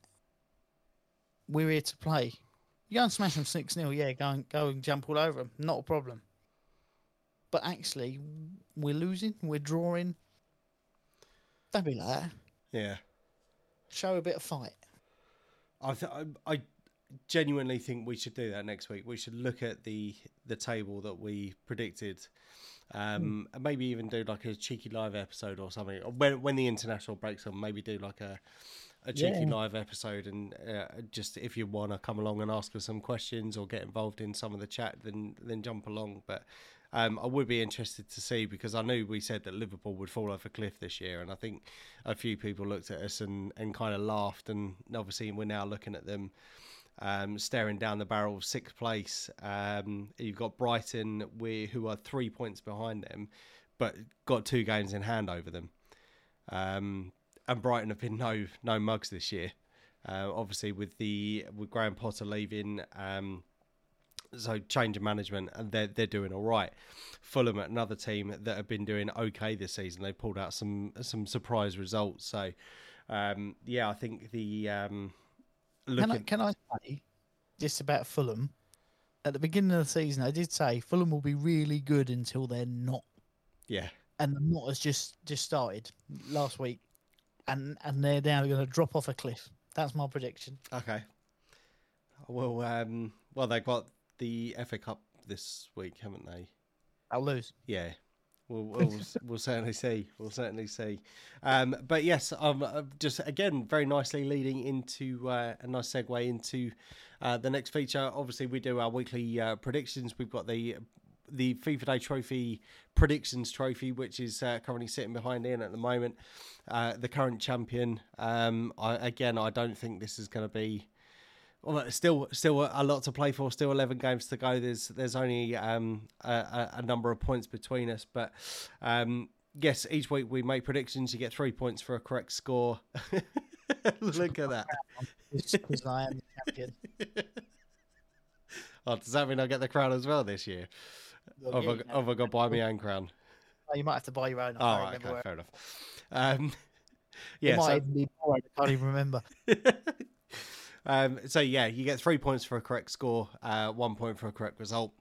We're here to play. You go and smash them 6 0, yeah, go and, go and jump all over them. Not a problem. But actually, we're losing, we're drawing. Don't be like that. Yeah. Show a bit of fight. I, th- I I genuinely think we should do that next week. We should look at the the table that we predicted, um, and maybe even do like a cheeky live episode or something. When when the international breaks on, maybe do like a a cheeky Yeah. live episode, and uh, just if you want to come along and ask us some questions or get involved in some of the chat, then then jump along. But um, I would be interested to see because I knew we said that Liverpool would fall off a cliff this year, and I think a few people looked at us and, and kind of laughed. And obviously, we're now looking at them um, staring down the barrel of sixth place. Um, you've got Brighton, we, who are three points behind them, but got two games in hand over them. Um, and Brighton have been no no mugs this year. Uh, obviously, with the with Graham Potter leaving, um, so change of management, and they're they're doing all right. Fulham, another team that have been doing okay this season, they pulled out some some surprise results. So, um, yeah, I think the um, Can I, can I say just about Fulham? At the beginning of the season, I did say Fulham will be really good until they're not, yeah, and the not has just just started last week, and and they're now going to drop off a cliff. That's my prediction. okay. Well, um, well, they got the FA Cup this week, haven't they? I'll lose. Yeah. We'll, we'll, we'll certainly see. We'll certainly see. Um, but yes, um, uh, just again, very nicely leading into uh, a nice segue into uh, the next feature. Obviously, we do our weekly uh, predictions. We've got the the FIFA Day Trophy predictions trophy, which is uh, currently sitting behind Ian at the moment. Uh, the current champion. Um, I, again, I don't think this is going to be well, still, still a lot to play for. Still eleven games to go. There's, there's only um, a, a- number of points between us, but um, yes, each week we make predictions. You get three points for a correct score. *laughs* Look at that. because I am the champion. *laughs* Oh, does that mean I get the crown as well this year? Well, Have yeah, I, you, know, have I got to buy my own crown? you might have to buy your own. I All can't right, okay, where. fair enough. *laughs* Um, yeah, might so. I can't even remember. Um, so yeah, you get three points for a correct score, uh, one point for a correct result.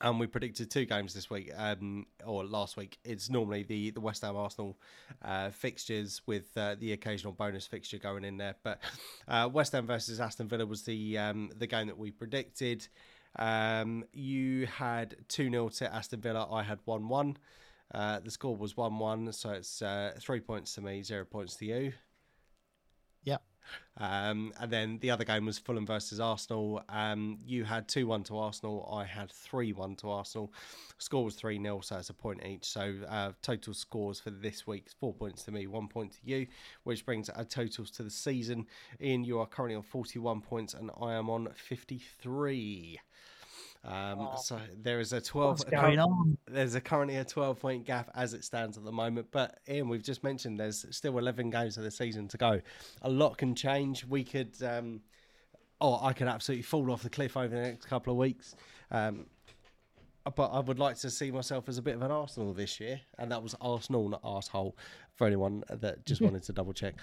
And we predicted two games this week, um, or last week. It's normally the, the West Ham Arsenal uh, fixtures with uh, the occasional bonus fixture going in there. But uh, West Ham versus Aston Villa was the um, the game that we predicted. Um, you had 2 0 to Aston Villa, I had 1 1. Uh, the score was 1 1, so it's uh, three points to me, zero points to you. Yep. Um, and then the other game was Fulham versus Arsenal. Um, you had 2 1 to Arsenal. I had 3 1 to Arsenal. Score was 3 0, so it's a point each. So uh, total scores for this week four points to me, one point to you, which brings our totals to the season. Ian, you are currently on 41 points, and I am on 53. Um, Oh. So there is a 12. What's going on? There's a currently a 12 point gap as it stands at the moment. But Ian, we've just mentioned there's still 11 games of the season to go. A lot can change. We could, um, oh, I could absolutely fall off the cliff over the next couple of weeks. Um, but I would like to see myself as a bit of an Arsenal this year, and that was Arsenal, not asshole, for anyone that just *laughs* wanted to double check.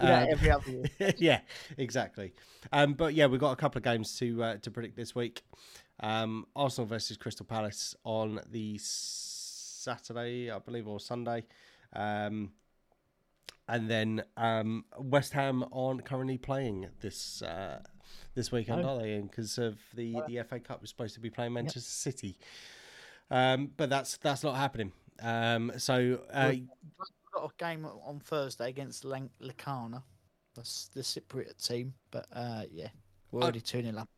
That Um, every other year. *laughs* yeah, exactly. Um, but yeah, we've got a couple of games to uh, to predict this week. Um, Arsenal versus Crystal Palace on the Saturday, I believe, or Sunday. Um, and then um, West Ham aren't currently playing this uh, this weekend, No. are they? Because of the, the FA Cup was supposed to be playing Manchester City, um, but that's that's not happening. Um, so uh, We've got a game on Thursday against Lan- Lacana. That's the Cypriot team. But uh, yeah, we're I- already 2 0 up.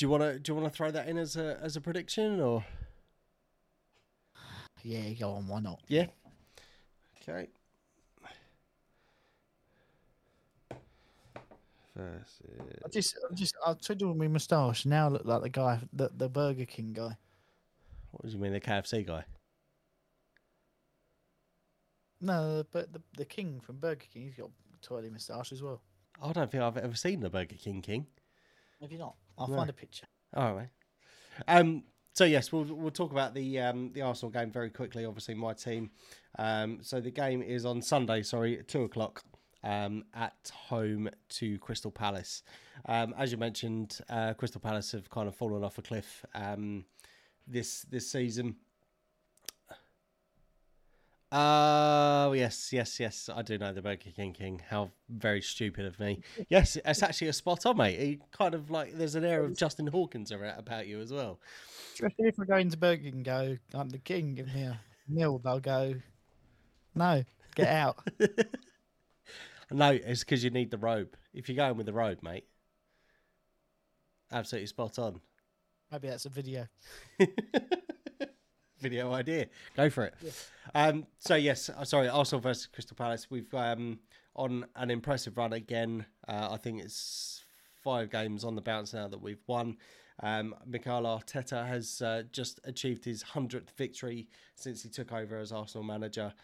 Do you want to do you want to throw that in as a as a prediction or? Yeah, go on. Why not? Yeah. Okay. Versus. I just, I just, I tried with my moustache. Now I look like the guy, the, the Burger King guy. What do you mean, the KFC guy? No, but the the King from Burger King, he's got a twirly moustache as well. I don't think I've ever seen the Burger King King. Have you not? I'll find a picture. All right. Um. So yes, we'll we'll talk about the um the Arsenal game very quickly. Obviously, my team. Um. So the game is on Sunday. Sorry, at two o'clock. Um, at home to Crystal Palace. Um, as you mentioned, uh, Crystal Palace have kind of fallen off a cliff um, this this season. Oh yes, yes, yes. I do know the Burger King King. How very stupid of me. Yes, it's actually a spot on, mate. He kind of like there's an air of Justin Hawkins about you as well. Especially if I go into Burger King go, I'm the king, give me a meal, they'll go, no, get out. *laughs* No, it's because you need the robe. If you're going with the robe, mate, absolutely spot on. Maybe that's a video. *laughs* Video idea. Go for it. Um, so yes, uh, sorry, Arsenal versus Crystal Palace. We've um, on an impressive run again. Uh, I think it's five games on the bounce now that we've won. Um, Mikel Arteta has uh, just achieved his hundredth victory since he took over as Arsenal manager,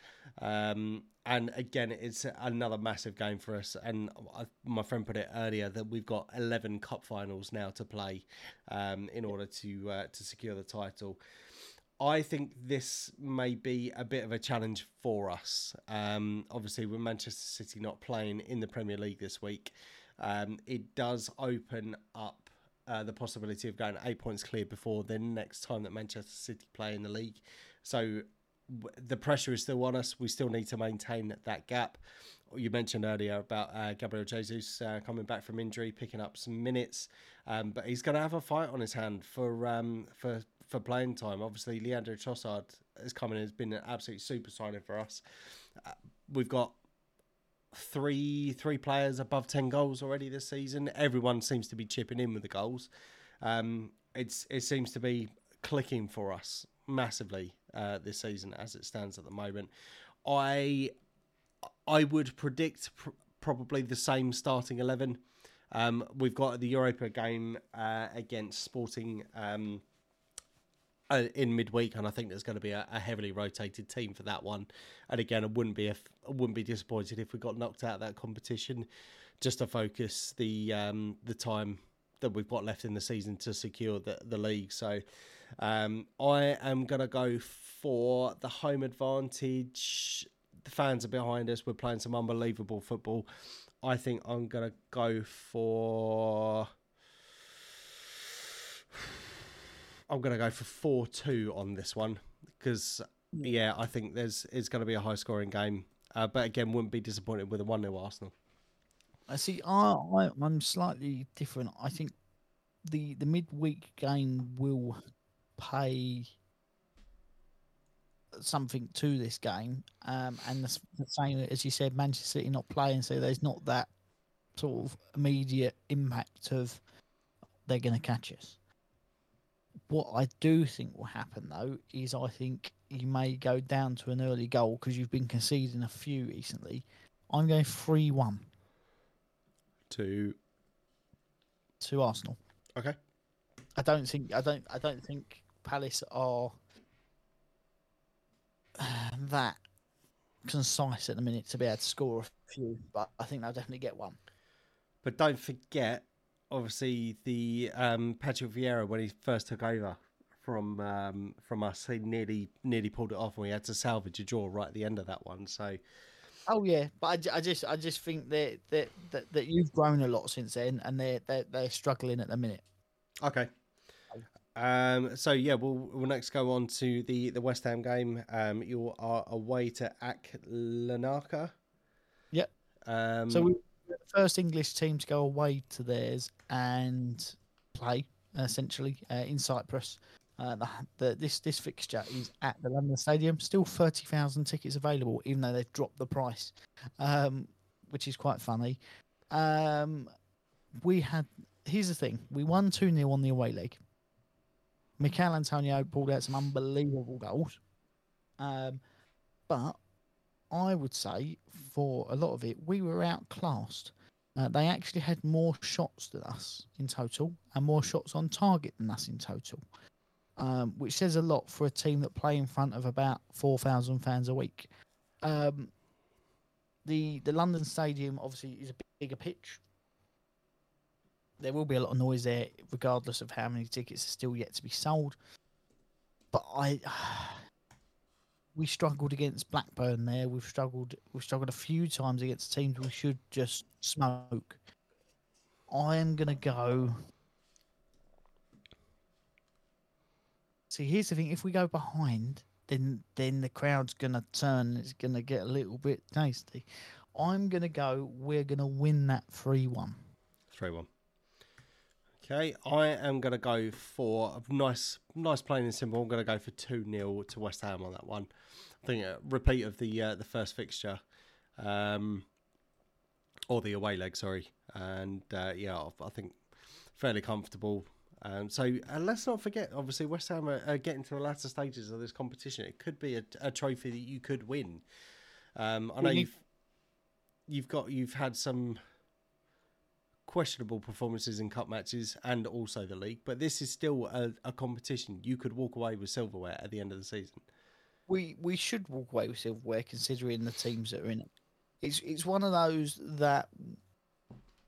um, and again, it's another massive game for us. And I, my friend put it earlier that we've got eleven cup finals now to play um, in order to uh, to secure the title. I think this may be a bit of a challenge for us. Um, obviously, with Manchester City not playing in the Premier League this week, um, it does open up uh, the possibility of going eight points clear before the next time that Manchester City play in the league. So w- the pressure is still on us. We still need to maintain that gap. You mentioned earlier about uh, Gabriel Jesus uh, coming back from injury, picking up some minutes, um, but he's going to have a fight on his hand for um, for for playing time. Obviously, Leandro Trossard has come in and has been an absolute super signing for us. Uh, we've got three three players above ten goals already this season. Everyone seems to be chipping in with the goals. Um, it's it seems to be clicking for us massively uh, this season as it stands at the moment. I I would predict pr- probably the same starting eleven. Um, we've got the Europa game uh, against Sporting um, uh, in midweek, and I think there's going to be a, a heavily rotated team for that one. And again, I wouldn't be I wouldn't be disappointed if we got knocked out of that competition, just to focus the um, the time that we've got left in the season to secure the the league. So um, I am going to go for the home advantage. The fans are behind us. We're playing some unbelievable football. I think I'm going to go for. I'm going to go for four two on this one because yeah, I think there's it's going to be a high scoring game. Uh, but again, wouldn't be disappointed with a one 0 Arsenal. I see. I, I I'm slightly different. I think the the midweek game will pay something to this game, um, and the, the same as you said, Manchester City not playing, so there's not that sort of immediate impact of they're going to catch us. What I do think will happen though is I think you may go down to an early goal because you've been conceding a few recently. I'm going three one Two. to Arsenal. Okay. I don't think I don't I don't think Palace are *sighs* that concise at the minute to be able to score a few, but I think they'll definitely get one. But don't forget, obviously, the um, Patrick Vieira when he first took over from um, from us, he nearly nearly pulled it off, and we had to salvage a draw right at the end of that one. So Oh yeah, but I, I just I just think that that, that that you've grown a lot since then, and they're they're, they're struggling at the minute. Okay. Um, so yeah, we'll we'll next go on to the the West Ham game. Um, you are away to AEK Larnaca. Yep. Um, So we the first English team to go away to theirs and play essentially uh, in Cyprus. Uh, the, the, this this fixture is at the London Stadium. Still thirty thousand tickets available, even though they've dropped the price, um, which is quite funny. Um, we had here's the thing: we won two 0 on the away leg. Michail Antonio pulled out some unbelievable goals, um, but I would say for a lot of it, we were outclassed. Uh, they actually had more shots than us in total and more shots on target than us in total, um, which says a lot for a team that play in front of about 4,000 fans a week. Um, the the London Stadium obviously is a bigger pitch. There will be a lot of noise there, regardless of how many tickets are still yet to be sold. But I, *sighs* we struggled against Blackburn there. We've struggled. We've struggled a few times against teams we should just smoke. I am gonna go. See, here's the thing: if we go behind, then then the crowd's gonna turn. It's gonna get a little bit tasty. I'm gonna go. We're gonna win that three one. Three one. Okay, I am going to go for a nice, nice plain and simple. I'm going to go for two 0 to West Ham on that one. I think a repeat of the uh, the first fixture, um, or the away leg, sorry. And uh, yeah, I think fairly comfortable. Um, so uh, let's not forget, obviously, West Ham are, are, getting to the latter stages of this competition. It could be a, a trophy that you could win. Um, I know you've you've got you've had some questionable performances in cup matches and also the league, but this is still a, a, competition. You could walk away with silverware at the end of the season. We we should walk away with silverware considering the teams that are in it. It's it's one of those that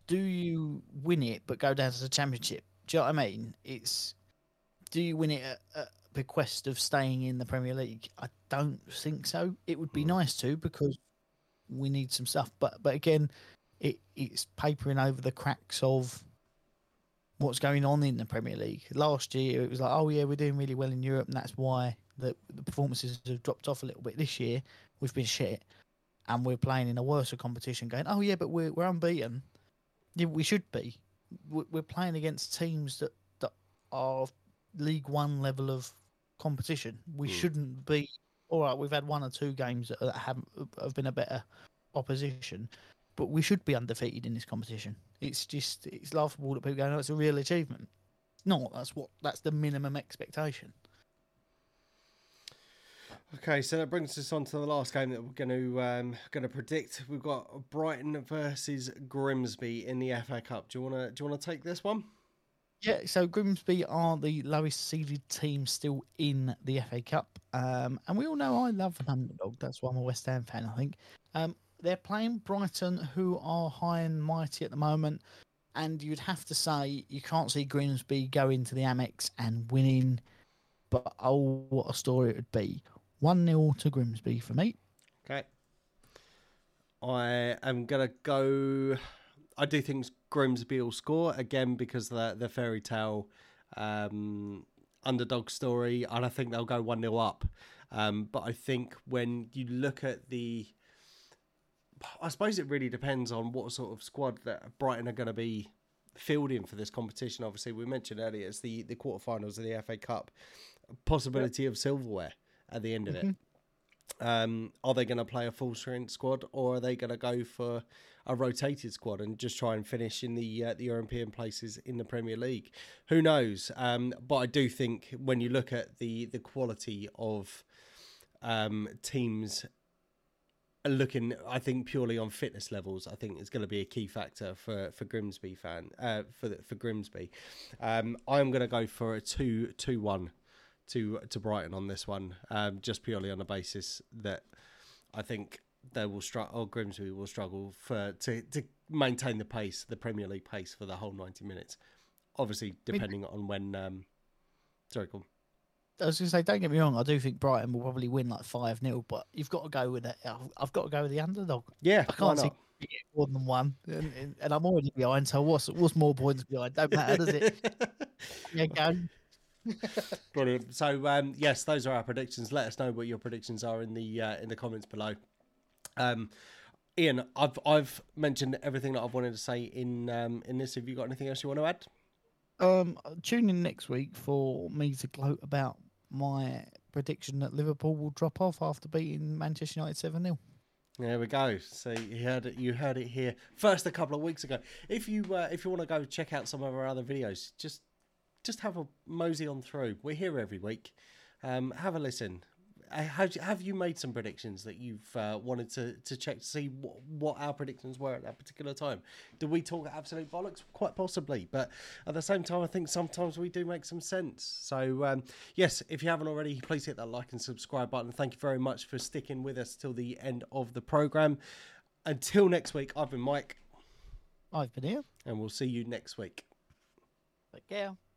do you win it but go down to the championship? Do you know what I mean? It's do you win it at, at bequest of staying in the Premier League? I don't think so. It would be mm. nice to because we need some stuff, but but again, it it's papering over the cracks of what's going on in the Premier League. Last year it was like, oh yeah, we're doing really well in Europe, and that's why the the performances have dropped off a little bit. This year we've been shit, and we're playing in a worse competition. Going, oh yeah, but we're we're unbeaten. Yeah, we should be. We're playing against teams that that are League One level of competition. We mm. shouldn't be. All right, we've had one or two games that have have been a better opposition, but we should be undefeated in this competition. It's just it's laughable that people go, "No, it's a real achievement." No, that's what that's the minimum expectation. Okay, so that brings us on to the last game that we're going to um, going to predict. We've got Brighton versus Grimsby in the FA Cup. Do you want to do you want to take this one? Yeah, so Grimsby are the lowest seeded team still in the FA Cup, um, and we all know I love an underdog. That's why I'm a West Ham fan. I think um, they're playing Brighton, who are high and mighty at the moment. And you'd have to say you can't see Grimsby going to the Amex and winning. But oh, what a story it would be. 1 0 to Grimsby for me. Okay. I am to go. I do think Grimsby will score again because the, the fairy tale um, underdog story. And I think they'll go 1 0 up. Um, but I think when you look at the I suppose it really depends on what sort of squad that Brighton are going to be fielding for this competition. Obviously, we mentioned earlier it's the the quarterfinals of the FA Cup, possibility yep. of silverware at the end of mm-hmm. it. Um, are they going to play a full strength squad, or are they going to go for a rotated squad and just try and finish in the uh, the European places in the Premier League? Who knows? Um, but I do think when you look at the the quality of um, teams looking, I think purely on fitness levels, I think is going to be a key factor for for Grimsby fan uh, for for Grimsby. Um, I'm going to go for a two two one to to Brighton on this one, um, just purely on the basis that I think they will struggle, or Grimsby will struggle for to to maintain the pace, the Premier League pace for the whole ninety minutes. Obviously, depending on when. Um, sorry, go. On. I was going to say, don't get me wrong. I do think Brighton will probably win like five 0 but you've got to go with it. I've got to go with the underdog. Yeah, I can't see more than one, and, and, I'm already behind. So what's what's more points behind? Don't matter, does it? *laughs* yeah, go. *laughs* Brilliant. So um, yes, those are our predictions. Let us know what your predictions are in the uh, in the comments below. Um, Ian, I've I've mentioned everything that I've wanted to say in um, in this. Have you got anything else you want to add? Um, tune in next week for me to gloat about my prediction that Liverpool will drop off after beating Manchester United 7 0. There we go. So you heard it. You heard it here first a couple of weeks ago. If you uh, if you want to go check out some of our other videos, just just have a mosey on through. We're here every week. Um, have a listen. Uh, Have you, have you made some predictions that you've uh, wanted to, to check to see what, what our predictions were at that particular time? Did we talk absolute bollocks? Quite possibly, but at the same time, I think sometimes we do make some sense. So um, yes, if you haven't already, please hit that like and subscribe button. Thank you very much for sticking with us till the end of the program. Until next week, I've been Mike, I've been here. and we'll see you next week. Take care.